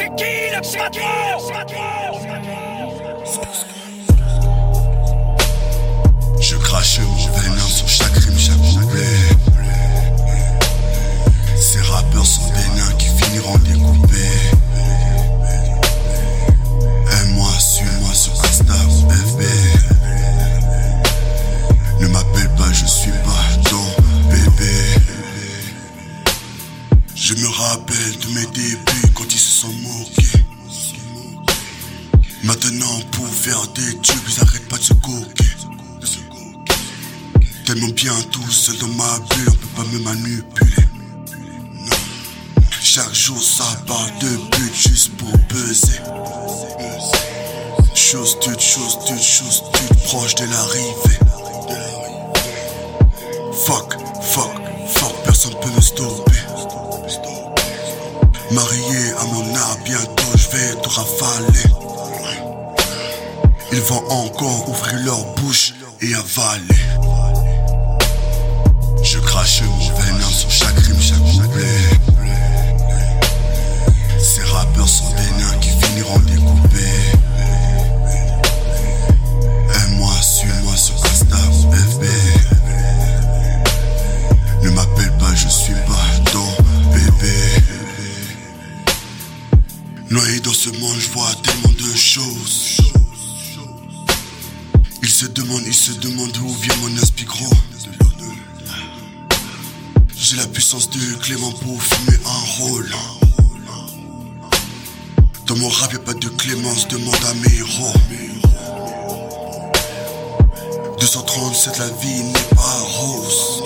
C'est qui le patron? Je crache mon venin sur chaque rime, chaque couplet. Ces rappeurs sont des qui finiront découpés. Je me rappelle de mes débuts quand ils se sont moqués. Maintenant, pour faire des tubes, ils arrêtent pas de se coquer. Tellement bien tout seul dans ma bulle, on peut pas me manipuler. Non. Chaque jour, ça part de but juste pour peser. Chose toute, chose toute, chose toute, proche de l'arrivée. Fuck, fuck, fuck, personne peut me stopper. Marié à mon art, bientôt je vais te rafaler. Ils vont encore ouvrir leur bouche et avaler. Je crache mon venin sur chaque rime, Noyé dans ce monde, je vois tellement de choses. Il se demande, il se demande d'où vient mon esprit gros. J'ai la puissance de Clément pour fumer un rôle. Dans mon rap, y'a pas de clémence, demande à mes héros. 237, la vie n'est pas rose.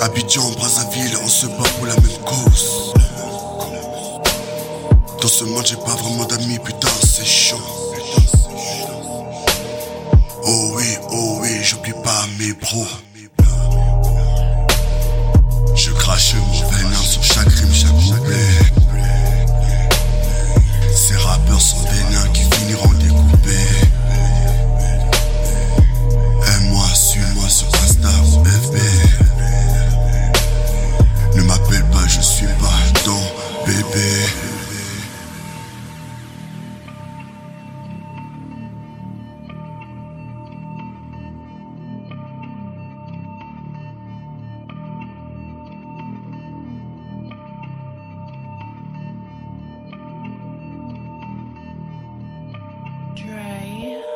Abidjan, Brazzaville, on se bat pour la même cause ce monde, j'ai pas vraiment d'amis, putain, c'est chaud. Oh oui, oh oui, j'oublie pas mes bros. Je crache